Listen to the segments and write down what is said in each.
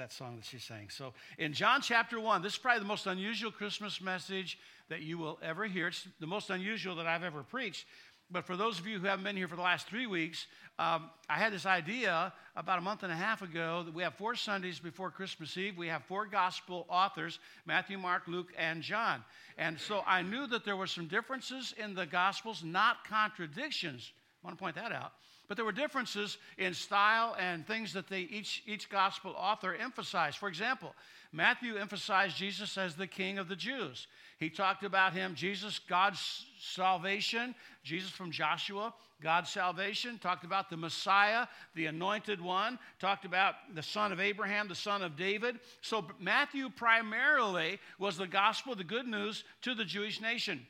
that song that she sang. So in John chapter 1, this is probably the most unusual Christmas message that you will ever hear. It's the most unusual that I've ever preached. But for those of you who haven't been here for the last three weeks, um, I had this idea about a month and a half ago that we have four Sundays before Christmas Eve. We have four gospel authors Matthew, Mark, Luke, and John. And so I knew that there were some differences in the gospels, not contradictions. I want to point that out. But there were differences in style and things that they, each, each gospel author emphasized. For example, Matthew emphasized Jesus as the king of the Jews. He talked about him, Jesus, God's salvation, Jesus from Joshua, God's salvation, talked about the Messiah, the anointed one, talked about the son of Abraham, the son of David. So Matthew primarily was the gospel, the good news to the Jewish nation.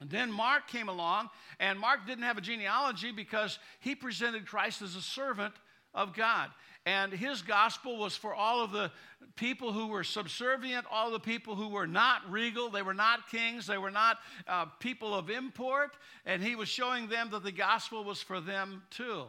And then Mark came along, and Mark didn't have a genealogy because he presented Christ as a servant of God. And his gospel was for all of the people who were subservient, all the people who were not regal, they were not kings, they were not uh, people of import. And he was showing them that the gospel was for them too.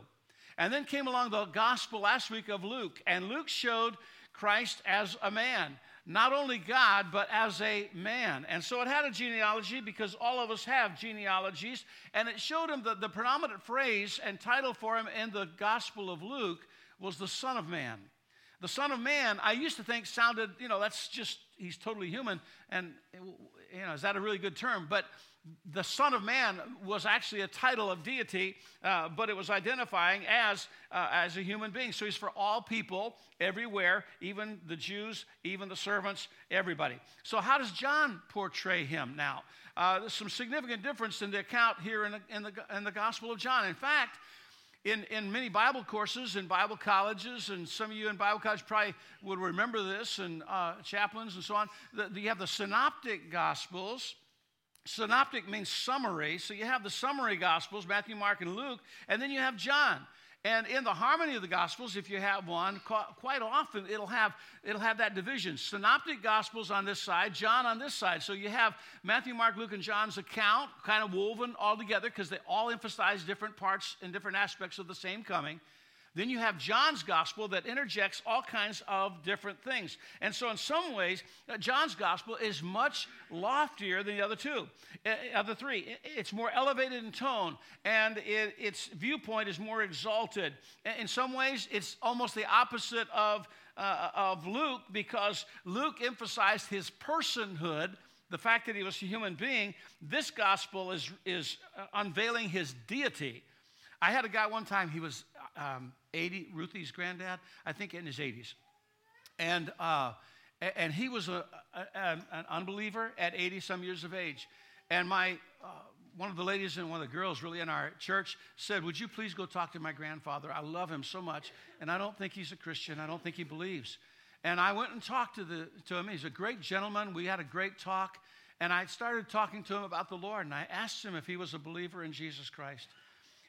And then came along the gospel last week of Luke, and Luke showed Christ as a man not only God, but as a man. And so it had a genealogy because all of us have genealogies. And it showed him that the predominant phrase and title for him in the Gospel of Luke was the Son of Man. The Son of Man, I used to think sounded, you know, that's just, he's totally human. And, you know, is that a really good term? But the Son of Man was actually a title of deity, uh, but it was identifying as, uh, as a human being. So he's for all people, everywhere, even the Jews, even the servants, everybody. So, how does John portray him now? Uh, there's some significant difference in the account here in the, in the, in the Gospel of John. In fact, in, in many Bible courses in Bible colleges, and some of you in Bible college probably would remember this, and uh, chaplains and so on, the, you have the synoptic Gospels Synoptic means summary. So you have the summary Gospels, Matthew, Mark, and Luke, and then you have John. And in the harmony of the Gospels, if you have one, quite often it'll have, it'll have that division. Synoptic Gospels on this side, John on this side. So you have Matthew, Mark, Luke, and John's account kind of woven all together because they all emphasize different parts and different aspects of the same coming. Then you have John's gospel that interjects all kinds of different things. And so, in some ways, uh, John's gospel is much loftier than the other two, uh, other three. It's more elevated in tone, and it, its viewpoint is more exalted. In some ways, it's almost the opposite of, uh, of Luke because Luke emphasized his personhood the fact that he was a human being, this gospel is, is uh, unveiling his deity. I had a guy one time, he was um, 80, Ruthie's granddad, I think in his 80s. And, uh, and he was a, a, an unbeliever at 80 some years of age. And my, uh, one of the ladies and one of the girls really in our church said, Would you please go talk to my grandfather? I love him so much, and I don't think he's a Christian. I don't think he believes. And I went and talked to, the, to him. He's a great gentleman. We had a great talk. And I started talking to him about the Lord, and I asked him if he was a believer in Jesus Christ.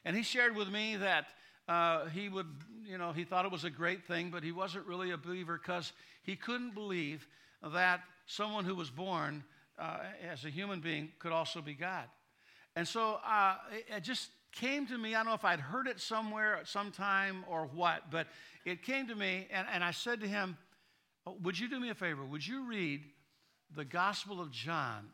And he shared with me that uh, he would, you know, he thought it was a great thing, but he wasn't really a believer because he couldn't believe that someone who was born uh, as a human being could also be God. And so uh, it, it, just came to me. I don't know if I'd heard it somewhere at some time or what, but it came to me, and, and I said to him, oh, Would you do me a favor? Would you read the Gospel of John?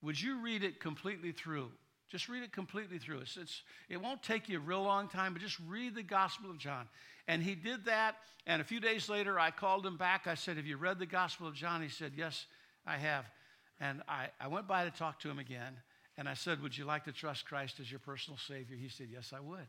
Would you read it completely through? Just read it completely through. It's, it's, it won't take you a real long time, but just read the Gospel of John. And he did that. And a few days later, I called him back. I said, Have you read the Gospel of John? He said, Yes, I have. And I, I went by to talk to him again. And I said, Would you like to trust Christ as your personal Savior? He said, Yes, I would.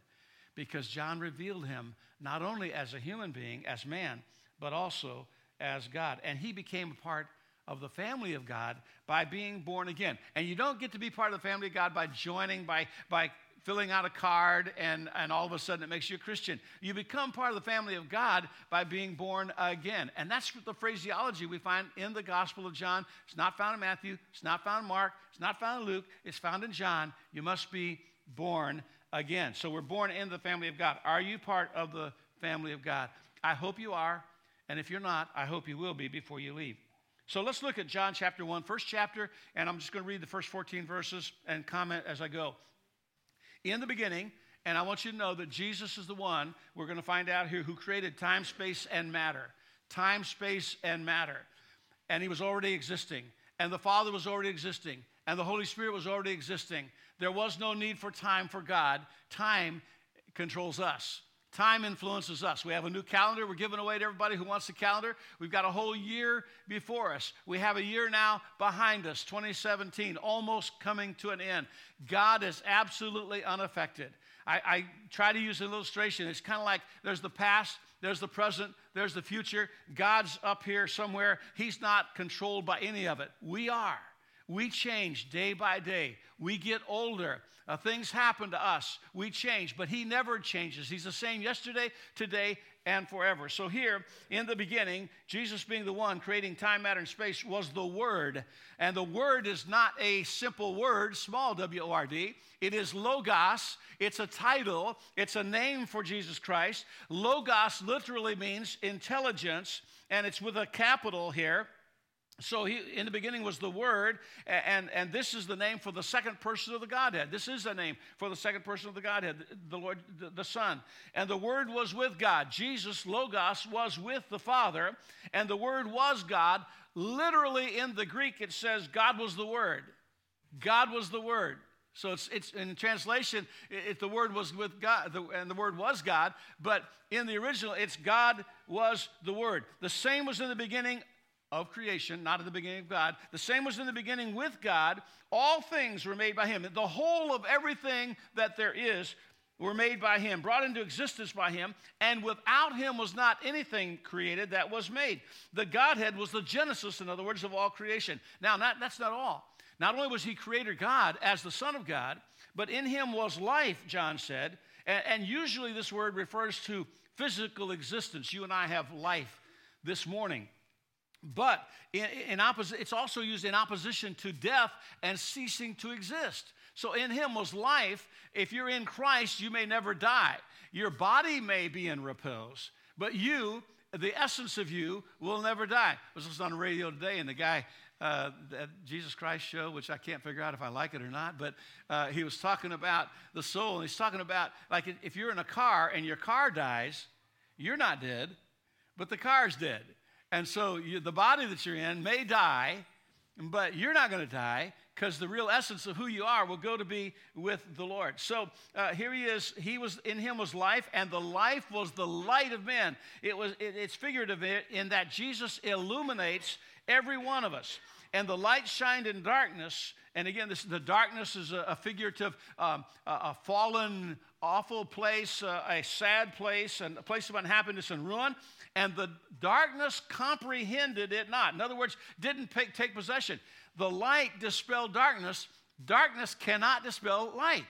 Because John revealed him not only as a human being, as man, but also as God. And he became a part of the family of God by being born again. And you don't get to be part of the family of God by joining, by, by filling out a card, and, and all of a sudden it makes you a Christian. You become part of the family of God by being born again. And that's the phraseology we find in the Gospel of John. It's not found in Matthew, it's not found in Mark, it's not found in Luke, it's found in John. You must be born again. So we're born in the family of God. Are you part of the family of God? I hope you are. And if you're not, I hope you will be before you leave. So let's look at John chapter 1, first chapter, and I'm just going to read the first 14 verses and comment as I go. In the beginning, and I want you to know that Jesus is the one we're going to find out here who created time, space, and matter. time, space, and matter. And he was already existing. And the Father was already existing. And the Holy Spirit was already existing. There was no need for time for God. Time controls us. Time influences us. We have a new calendar we're giving away to everybody who wants the calendar. We've got a whole year before us. We have a year now behind us, 2017, almost coming to an end. God is absolutely unaffected. I, I try to use an illustration. It's kind of like there's the past, there's the present, there's the future. God's up here somewhere. He's not controlled by any of it. We are. We change day by day. We get older. Uh, things happen to us. We change, but He never changes. He's the same yesterday, today, and forever. So, here in the beginning, Jesus being the one creating time, matter, and space was the Word. And the Word is not a simple word, small W O R D. It is Logos. It's a title, it's a name for Jesus Christ. Logos literally means intelligence, and it's with a capital here. So he, in the beginning was the Word, and, and this is the name for the second person of the Godhead. This is the name for the second person of the Godhead, the Lord, the, the Son. And the Word was with God. Jesus, Logos, was with the Father, and the Word was God. Literally in the Greek, it says God was the Word. God was the Word. So it's, it's in translation, it, the word was with God, the, and the word was God, but in the original, it's God was the word. The same was in the beginning of creation, not at the beginning of God. The same was in the beginning with God. All things were made by Him. The whole of everything that there is were made by Him, brought into existence by Him, and without Him was not anything created that was made. The Godhead was the genesis, in other words, of all creation. Now, not, that's not all. Not only was He Creator God as the Son of God, but in Him was life, John said. And, and usually this word refers to physical existence. You and I have life this morning. But in, in it's also used in opposition to death and ceasing to exist. So in him was life. If you're in Christ, you may never die. Your body may be in repose, but you, the essence of you, will never die. I was listening on the radio today, and the guy uh, Jesus Christ show, which I can't figure out if I like it or not, but uh, he was talking about the soul. And he's talking about, like, if you're in a car and your car dies, you're not dead, but the car's dead. And so you, the body that you're in may die, but you're not going to die because the real essence of who you are will go to be with the Lord. So uh, here he is. He was in him was life, and the life was the light of men. It was it, it's figurative in that Jesus illuminates every one of us. And the light shined in darkness. And again, this, the darkness is a, a figurative, um, a, a, fallen, awful place, uh, a sad place, and a place of unhappiness and ruin and the darkness comprehended it not. In other words, didn't take possession. The light dispelled darkness. Darkness cannot dispel light.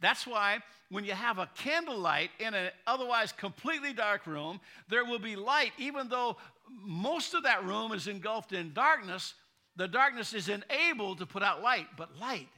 That's why when you have a candlelight in an otherwise completely dark room, there will be light, even though most of that room is engulfed in darkness. The darkness is enabled to put out light, but light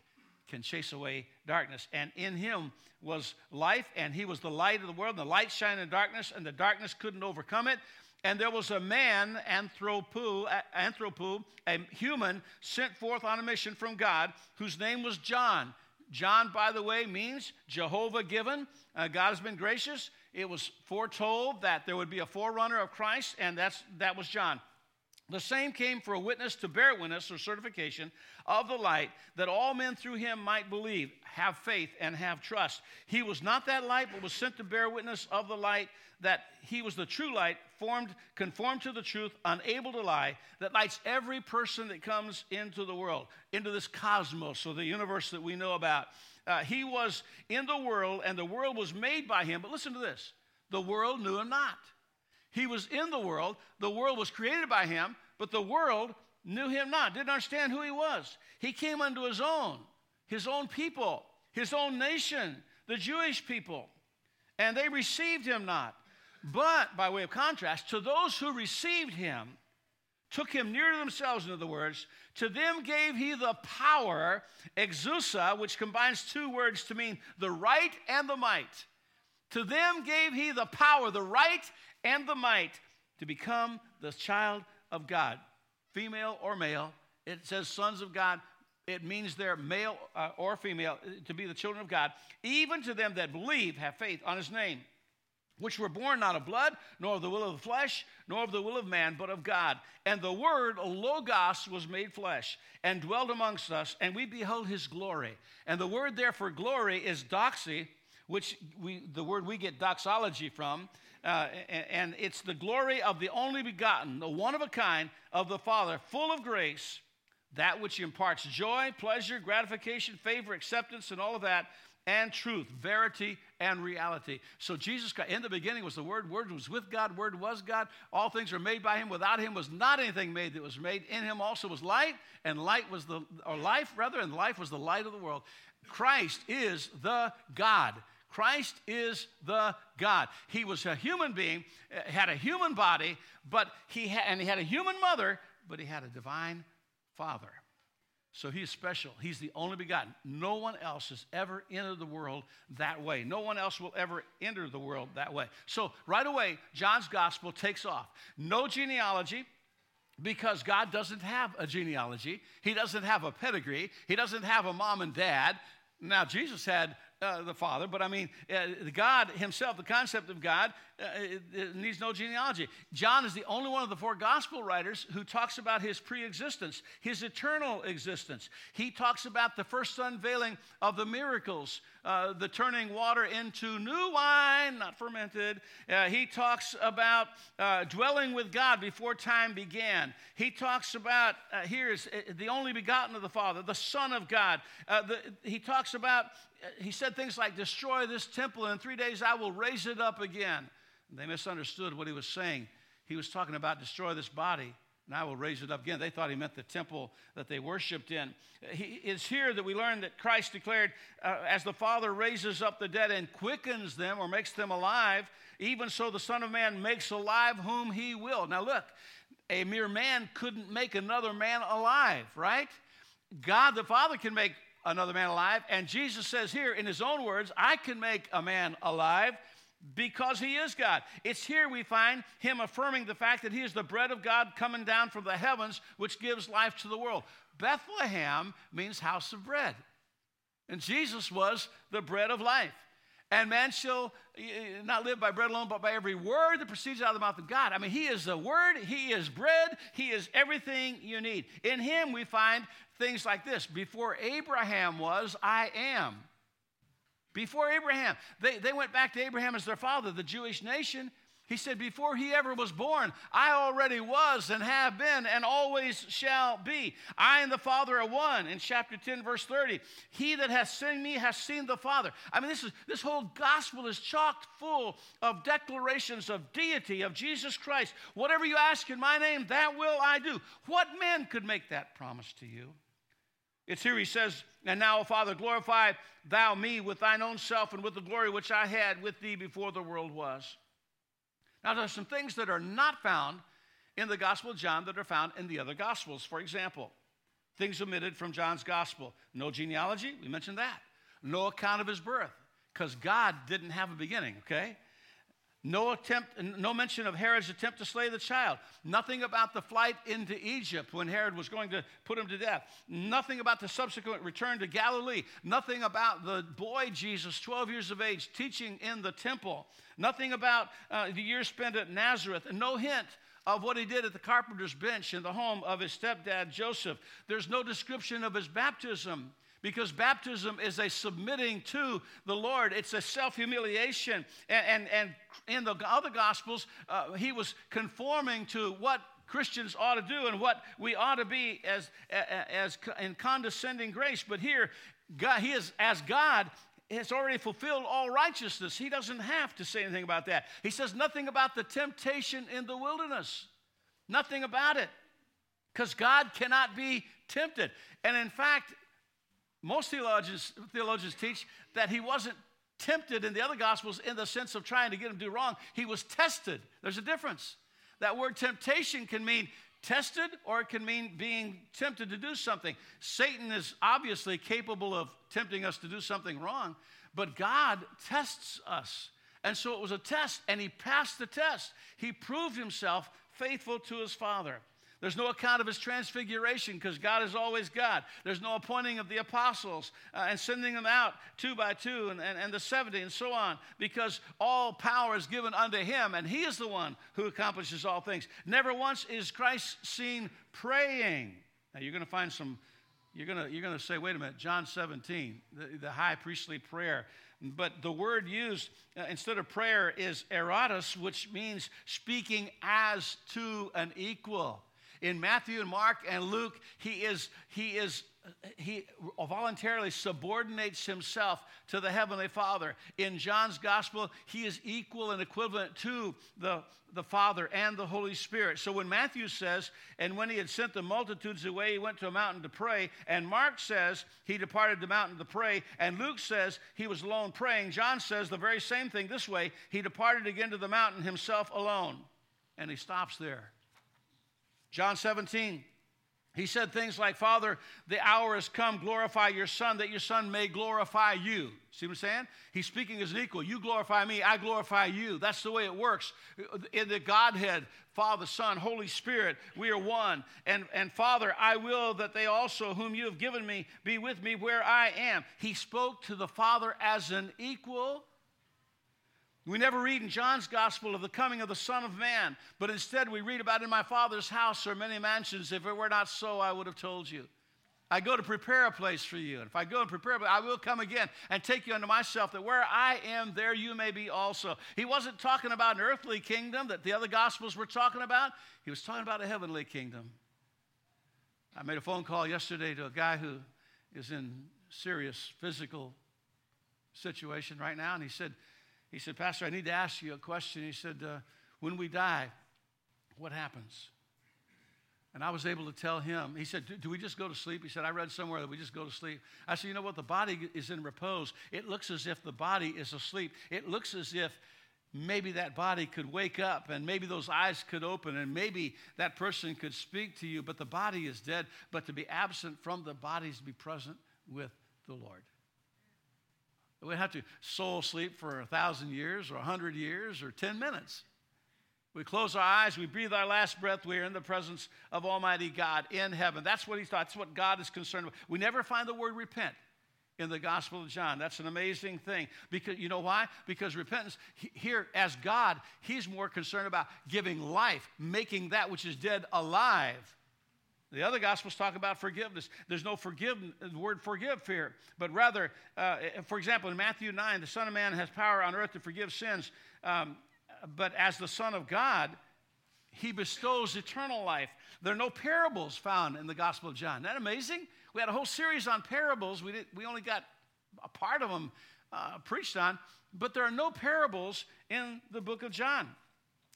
can chase away darkness. And in him was life, and he was the light of the world. And the light shined in darkness, and the darkness couldn't overcome it. And there was a man, anthropo, anthropo, a human, sent forth on a mission from God, whose name was John. John, by the way, means Jehovah given. Uh, God has been gracious. It was foretold that there would be a forerunner of Christ, and that's, that was John. The same came for a witness to bear witness or certification of the light, that all men through him might believe, have faith, and have trust. He was not that light, but was sent to bear witness of the light, that he was the true light, formed, conformed to the truth, unable to lie, that lights every person that comes into the world, into this cosmos or the universe that we know about. Uh, he was in the world, and the world was made by him. But listen to this the world knew him not. He was in the world, the world was created by him, but the world knew him not, didn't understand who he was. He came unto his own, his own people, his own nation, the Jewish people, and they received him not. But, by way of contrast, to those who received him, took him near to themselves, in other words, to them gave he the power, exousia, which combines two words to mean the right and the might. To them gave he the power, the right and the might to become the child of God, female or male. It says sons of God. It means they're male uh, or female to be the children of God, even to them that believe, have faith on his name. which were born not of blood, nor of the will of the flesh, nor of the will of man, but of God. And the Word, Logos, was made flesh and dwelt amongst us, and we beheld his glory. And the word there for glory is doxy, which we, the word we get doxology from. Uh, and, it's the glory of the only begotten, the one of a kind of the Father, full of grace, that which imparts joy, pleasure, gratification, favor, acceptance, and all of that and truth, verity and reality. So Jesus Christ in the beginning was the Word, Word was with God, Word was God. All things were made by Him. Without Him was not anything made that was made. In Him also was light, and light was the, or life rather, and life was the light of the world. Christ is the God. Christ is the God. He was a human being, uh, had a human body, but he and he had a human mother, but he had a divine father. So he's special. He's the only begotten. No one else has ever entered the world that way. No one else will ever enter the world that way. So right away, John's gospel takes off. No genealogy, because God doesn't have a genealogy. He doesn't have a pedigree. He doesn't have a mom and dad. Now, Jesus had uh, the Father, but I mean, uh, God Himself, the concept of God, uh, it, it needs no genealogy. John is the only one of the four gospel writers who talks about His pre existence, His eternal existence. He talks about the first unveiling of the miracles, uh, the turning water into new wine, not fermented. Uh, he talks about uh, dwelling with God before time began. He talks about, here is the only begotten of the Father, the Son of God. The, he talks about he said things like, Destroy this temple, and in three days I will raise it up again. They misunderstood what he was saying. He was talking about destroy this body, and I will raise it up again. They thought he meant the temple that they worshiped in. He, it's here that we learn that Christ declared, uh, As the Father raises up the dead and quickens them or makes them alive, even so the Son of Man makes alive whom he will. Now look, a mere man couldn't make another man alive, right? God the Father can make another man alive. And Jesus says here, in his own words, I can make a man alive because he is God. It's here we find him affirming the fact that he is the bread of God coming down from the heavens, which gives life to the world. Bethlehem means house of bread. And Jesus was the bread of life. And man shall eh, eh, not live by bread alone, but by every word that proceeds out of the mouth of God. I mean, He is the Word, He is bread, He is everything you need. In Him, we find things like this Before Abraham was, I am. Before Abraham, they, they went back to Abraham as their father, the Jewish nation. He said, Before he ever was born, I already was and have been and always shall be. I and the Father are one. In chapter 10, verse 30, he that has seen me has seen the Father. I mean, this, is, this whole gospel is chock full of declarations of deity, of Jesus Christ. Whatever you ask in my name, that will I do. What man could make that promise to you? It's here he says, And now, Father, glorify thou me with thine own self and with the glory which I had with thee before the world was. Now, there's some things that are not found in the Gospel of John that are found in the other Gospels. For example, things omitted from John's Gospel no genealogy, we mentioned that. No account of his birth, because God didn't have a beginning, okay? No attempt, no mention of Herod's attempt to slay the child. Nothing about the flight into Egypt when Herod was going to put him to death. Nothing about the subsequent return to Galilee. Nothing about the boy Jesus, 12 years of age, teaching in the temple. Nothing about uh, the years spent at Nazareth. And no hint of what he did at the carpenter's bench in the home of his stepdad Joseph. There's no description of his baptism because baptism is a submitting to the Lord. It's a self humiliation. And, and, and, in the other Gospels, uh, he was conforming to what Christians ought to do and what we ought to be as, as in condescending grace. But here, God, he is as God. Has already fulfilled all righteousness. He doesn't have to say anything about that. He says nothing about the temptation in the wilderness. Nothing about it. Because God cannot be tempted. And in fact, most theologians, theologians teach that he wasn't tempted in the other gospels in the sense of trying to get him to do wrong. He was tested. There's a difference. That word temptation can mean tested or it can mean being tempted to do something. Satan is obviously capable of tempting us to do something wrong, but God tests us. And so it was a test, and he passed the test. He proved himself faithful to his Father. There's no account of his transfiguration because God is always God. There's no appointing of the apostles uh, and sending them out two by two and, and, and the 70 and so on because all power is given unto him and he is the one who accomplishes all things. Never once is Christ seen praying. Now you're going to find some, you're going to, you're going to say, wait a minute, John 17, the, the high priestly prayer. But the word used uh, instead of prayer is eratos, which means speaking as to an equal in Matthew and Mark and Luke, he is, he is he voluntarily subordinates himself to the heavenly father. In john's gospel he is equal and equivalent to the, the father and the holy spirit. So when matthew says and when he had sent the multitudes away he went to a mountain to pray and mark says he departed the mountain to pray and luke says he was alone praying john says the very same thing this way he departed again to the mountain himself alone. And he stops there John 17, he said things like, Father, the hour has come, glorify your Son, that your Son may glorify you. See what I'm saying? He's speaking as an equal. You glorify me, I glorify you. That's the way it works. In the Godhead, Father, Son, Holy Spirit, we are one. And, and Father, I will that they also, whom you have given me, be with me where I am. He spoke to the Father as an equal we never read in John's gospel of the coming of the Son of Man, but instead we read about in my Father's house are many mansions. If it were not so, I would have told you. I go to prepare a place for you. And if I go and prepare, I will come again and take you unto myself, that where I am, there you may be also. He wasn't talking about an earthly kingdom that the other gospels were talking about, he was talking about a heavenly kingdom. I made a phone call yesterday to a guy who is in serious physical situation right now, and he said, he said, Pastor, I need to ask you a question. He said, uh, When we die, what happens? And I was able to tell him, he said, Do we just go to sleep? He said, I read somewhere that we just go to sleep. I said, You know what? The body is in repose. It looks as if the body is asleep. It looks as if maybe that body could wake up and maybe those eyes could open and maybe that person could speak to you, but the body is dead. But to be absent from the body is to be present with the Lord. We have to soul sleep for a thousand years or a hundred years or 10 minutes. We close our eyes, we breathe our last breath, we are in the presence of Almighty God in heaven. That's what he thought. That's what God is concerned with. We never find the word repent in the Gospel of John. That's an amazing thing. Because you know why? Because repentance here as God, he's more concerned about giving life, making that which is dead alive. The other Gospels talk about forgiveness. There's no forgive, the word forgive here, but rather, uh, for example, in Matthew 9, the Son of Man has power on earth to forgive sins, um, but as the Son of God, he bestows eternal life. There are no parables found in the Gospel of John. Isn't that amazing? We had a whole series on parables. We, did, we only got a part of them uh, preached on, but there are no parables in the book of John.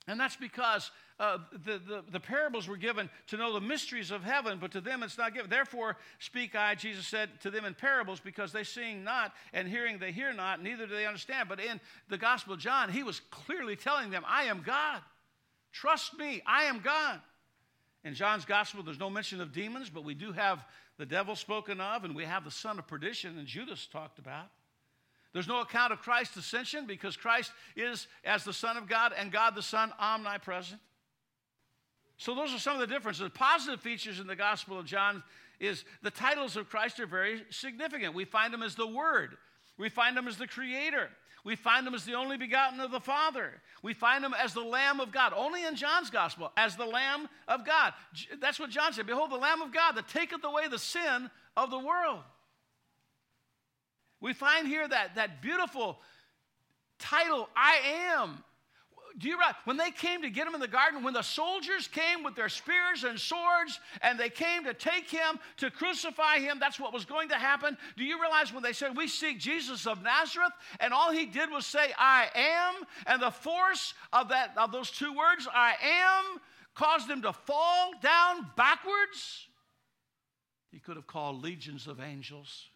And that's because uh, the, the, the, parables were given to know the mysteries of heaven, but to them it's not given. Therefore, speak I, Jesus said to them in parables, because they seeing not, and hearing they hear not, neither do they understand. But in the Gospel of John, he was clearly telling them, I am God. Trust me, I am God. In John's Gospel, there's no mention of demons, but we do have the devil spoken of, and we have the son of perdition, and Judas talked about. There's no account of Christ's ascension because Christ is, as the Son of God and God the Son, omnipresent. So those are some of the differences. Positive features in the Gospel of John is the titles of Christ are very significant. We find him as the Word. We find him as the Creator. We find him as the only begotten of the Father. We find him as the Lamb of God. Only in John's Gospel, as the Lamb of God. That's what John said. Behold, the Lamb of God that taketh away the sin of the world. We find here that, that beautiful title, I am do you realize when they came to get him in the garden, when the soldiers came with their spears and swords and they came to take him, to crucify him, that's what was going to happen. Do you realize when they said, We seek Jesus of Nazareth, and all he did was say, I am, and the force of that of those two words, I am, caused him to fall down backwards? He could have called legions of angels.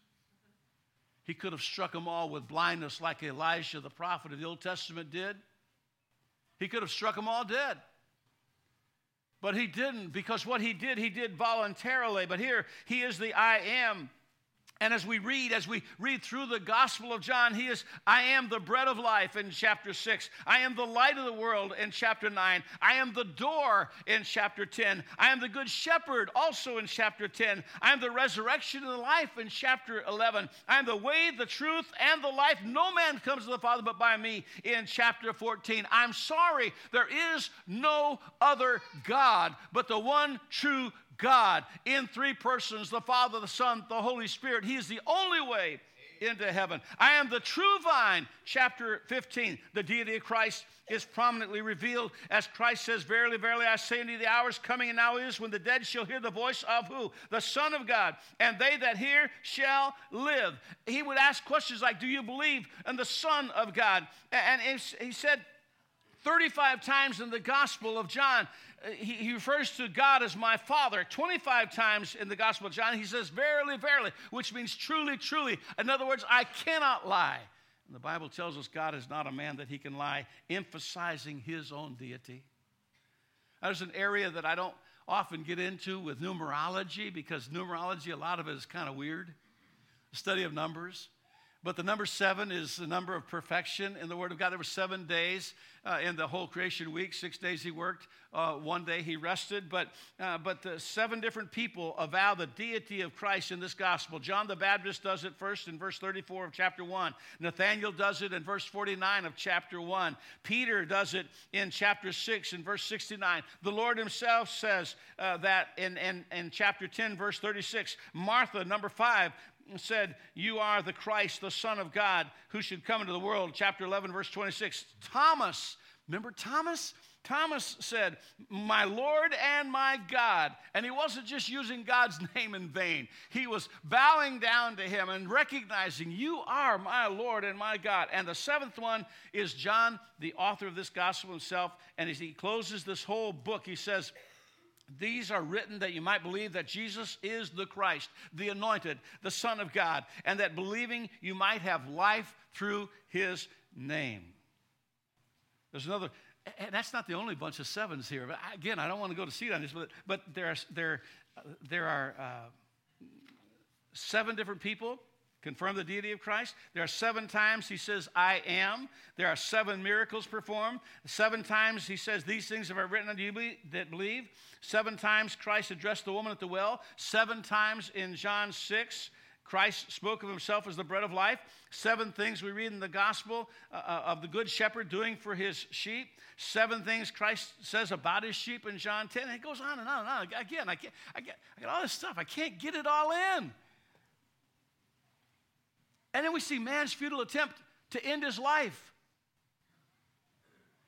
He could have struck them all with blindness like Elijah the prophet of the Old Testament did. He could have struck them all dead. But he didn't because what he did, he did voluntarily. But here, he is the I am. And as we read, as we read through the Gospel of John, he is, I am the bread of life in chapter 6. I am the light of the world in chapter 9. I am the door in chapter 10. I am the good shepherd also in chapter 10. I am the resurrection and the life in chapter 11. I am the way, the truth, and the life. No man comes to the Father but by me in chapter 14. I'm sorry, there is no other God but the one true God in three persons the Father, the Son, the Holy Spirit. He is the only way into heaven. I am the true vine, chapter 15. The deity of Christ is prominently revealed as Christ says, Verily, verily, I say unto you, the hour is coming and now is when the dead shall hear the voice of who? The Son of God. And they that hear shall live. He would ask questions like, Do you believe in the Son of God? And he said 35 times in the Gospel of John, uh, he, he, refers to God as my Father. 25 times in the Gospel of John, he says, Verily, verily, which means truly, truly. In other words, I cannot lie. And the Bible tells us God is not a man that he can lie, emphasizing his own deity. There's an area that I don't often get into with numerology because numerology, a lot of it is kind of weird. The study of numbers. But the number seven is the number of perfection in the Word of God. There were seven days uh, in the whole creation week. Six days he worked, uh, one day he rested. But, uh, but the seven different people avow the deity of Christ in this gospel. John the Baptist does it first in verse 34 of chapter 1. Nathaniel does it in verse 49 of chapter 1. Peter does it in chapter 6 in verse 69. The Lord himself says uh, that in, in, in chapter 10, verse 36. Martha, number 5, said, You are the Christ, the Son of God, who should come into the world. Chapter 11, verse 26. Thomas, remember Thomas? Thomas said, My Lord and my God. And he wasn't just using God's name in vain, he was bowing down to him and recognizing, You are my Lord and my God. And the seventh one is John, the author of this gospel himself. And as he closes this whole book, he says, these are written that you might believe that Jesus is the Christ, the anointed, the Son of God, and that believing you might have life through his name. There's another, and that's not the only bunch of sevens here. But again, I don't want to go to seat on this, but, but there are, there, there are uh, seven different people confirm the deity of Christ. There are seven times he says, I am. There are seven miracles performed. Seven times he says, These things have I written unto you that believe. Seven times Christ addressed the woman at the well. Seven times in John 6, Christ spoke of himself as the bread of life. Seven things we read in the gospel uh, uh of the good shepherd doing for his sheep. Seven things Christ says about his sheep in John 10. And it goes on and on and on. Again, I, can't, I, get, I get all this stuff. I can't get it all in. And then we see man's futile attempt to end his life.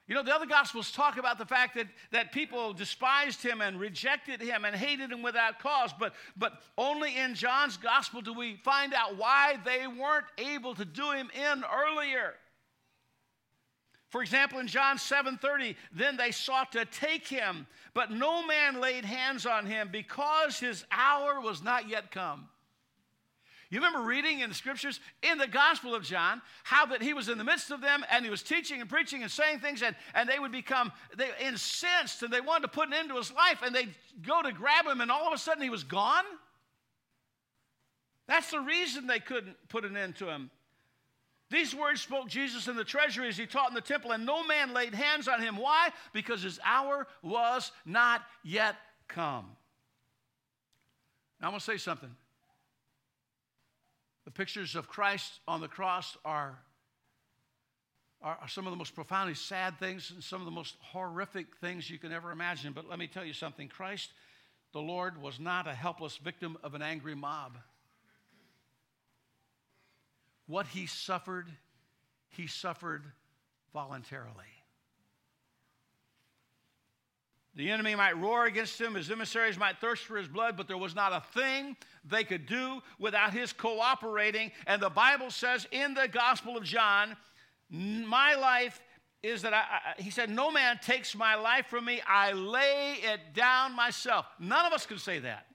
You know, the other Gospels talk about the fact that, that people despised him and rejected him and hated him without cause, but, but only in John's Gospel do we find out why they weren't able to do him in earlier. For example, in John 7:30, then they sought to take him, but no man laid hands on him because his hour was not yet come. You remember reading in the scriptures in the Gospel of John how that he was in the midst of them and he was teaching and preaching and saying things and, and they would become they incensed and they wanted to put an end to his life and they'd go to grab him and all of a sudden he was gone? That's the reason they couldn't put an end to him. These words spoke Jesus in the treasury as he taught in the temple, and no man laid hands on him. Why? Because his hour was not yet come. Now, I'm going to say something. The pictures of Christ on the cross are, are, are, some of the most profoundly sad things and some of the most horrific things you can ever imagine. But let me tell you something Christ, the Lord, was not a helpless victim of an angry mob. What he suffered, he suffered voluntarily. The enemy might roar against him, his emissaries might thirst for his blood, but there was not a thing they could do without his cooperating. And the Bible says in the Gospel of John, my life is that I, I, he said, No man takes my life from me, I lay it down myself. None of us can say that.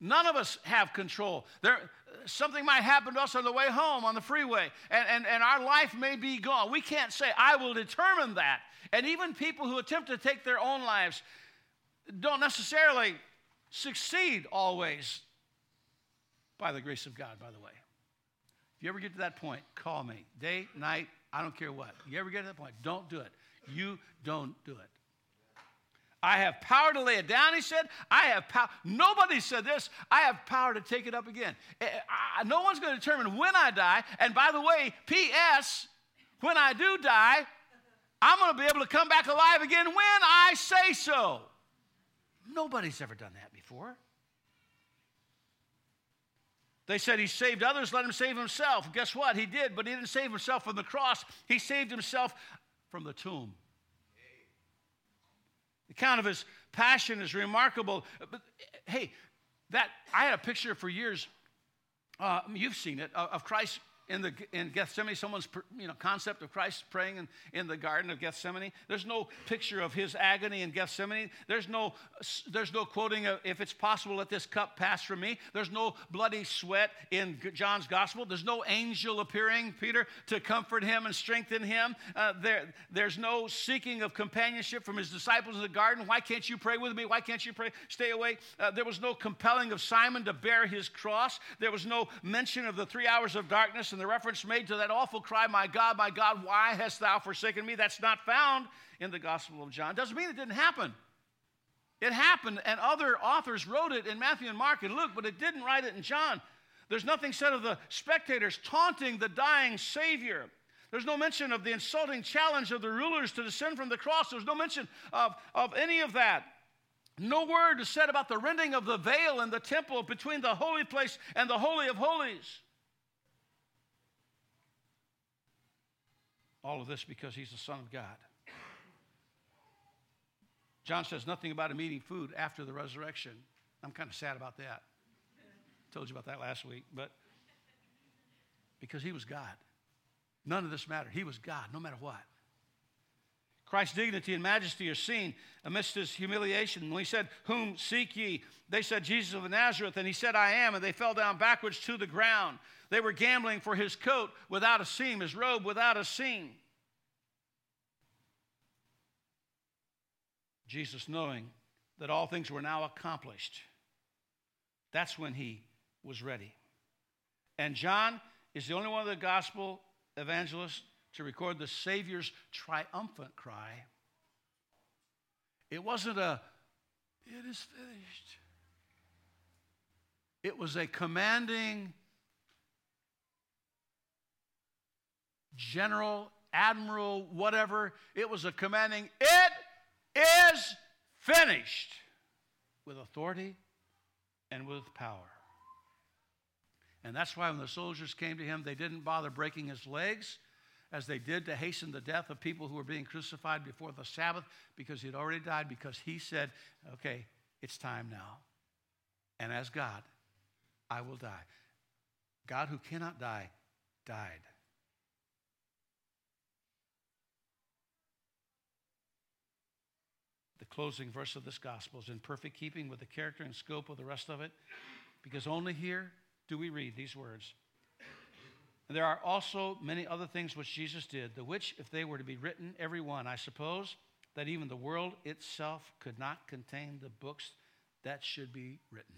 None of us have control. There, something might happen to us on the way home on the freeway, and, and, and our life may be gone. We can't say, I will determine that. And even people who attempt to take their own lives don't necessarily succeed always. By the grace of God, by the way. If you ever get to that point, call me. Day, night, I don't care what. You ever get to that point, don't do it. You don't do it. I have power to lay it down, he said. I have power. Nobody said this. I have power to take it up again. Eh, eh, no one's going to determine when I die. And by the way, P.S., when I do die, I'm going to be able to come back alive again when I say so. Nobody's ever done that before. They said he saved others, let him save himself. Guess what? He did, but he didn't save himself from the cross. He saved himself from the tomb. The account of his passion is remarkable. But hey, that I had a picture for years. Uh, you've seen it of Christ in, the, in Gethsemane, someone's you know, concept of Christ praying in, in the Garden of Gethsemane. There's no picture of his agony in Gethsemane. There's no, there's no quoting of, if it's possible, let this cup pass from me. There's no bloody sweat in John's gospel. There's no angel appearing, Peter, to comfort him and strengthen him. Uh, there, there's no seeking of companionship from his disciples in the garden. Why can't you pray with me? Why can't you pray? Stay away. Uh, there was no compelling of Simon to bear his cross. There was no mention of the three hours of darkness and the reference made to that awful cry, My God, my God, why hast thou forsaken me? That's not found in the Gospel of John. Doesn't mean it didn't happen. It happened, and other authors wrote it in Matthew and Mark and Luke, but it didn't write it in John. There's nothing said of the spectators taunting the dying Savior. There's no mention of the insulting challenge of the rulers to descend from the cross. There's no mention of, of any of that. No word is said about the rending of the veil in the temple between the holy place and the Holy of Holies. All of this because he's the Son of God. John says nothing about him eating food after the resurrection. I'm kind of sad about that. Told you about that last week, but because he was God. None of this mattered. He was God, no matter what. Christ's dignity and majesty are seen amidst his humiliation. When he said, Whom seek ye? They said, Jesus of Nazareth. And he said, I am. And they fell down backwards to the ground. They were gambling for his coat without a seam, his robe without a seam. Jesus, knowing that all things were now accomplished, that's when he was ready. And John is the only one of the gospel evangelists to record the Savior's triumphant cry. It wasn't a, it is finished. It was a commanding, general, admiral, whatever. It was a commanding, it is finished with authority and with power. And that's why when the soldiers came to him, they didn't bother breaking his legs as they did to hasten the death of people who were being crucified before the Sabbath because he had already died, because he said, Okay, it's time now. And as God, I will die. God who cannot die, died. The closing verse of this gospel is in perfect keeping with the character and scope of the rest of it, because only here do we read these words and there are also many other things which Jesus did, the which, if they were to be written, every one, I suppose that even the world itself could not contain the books that should be written.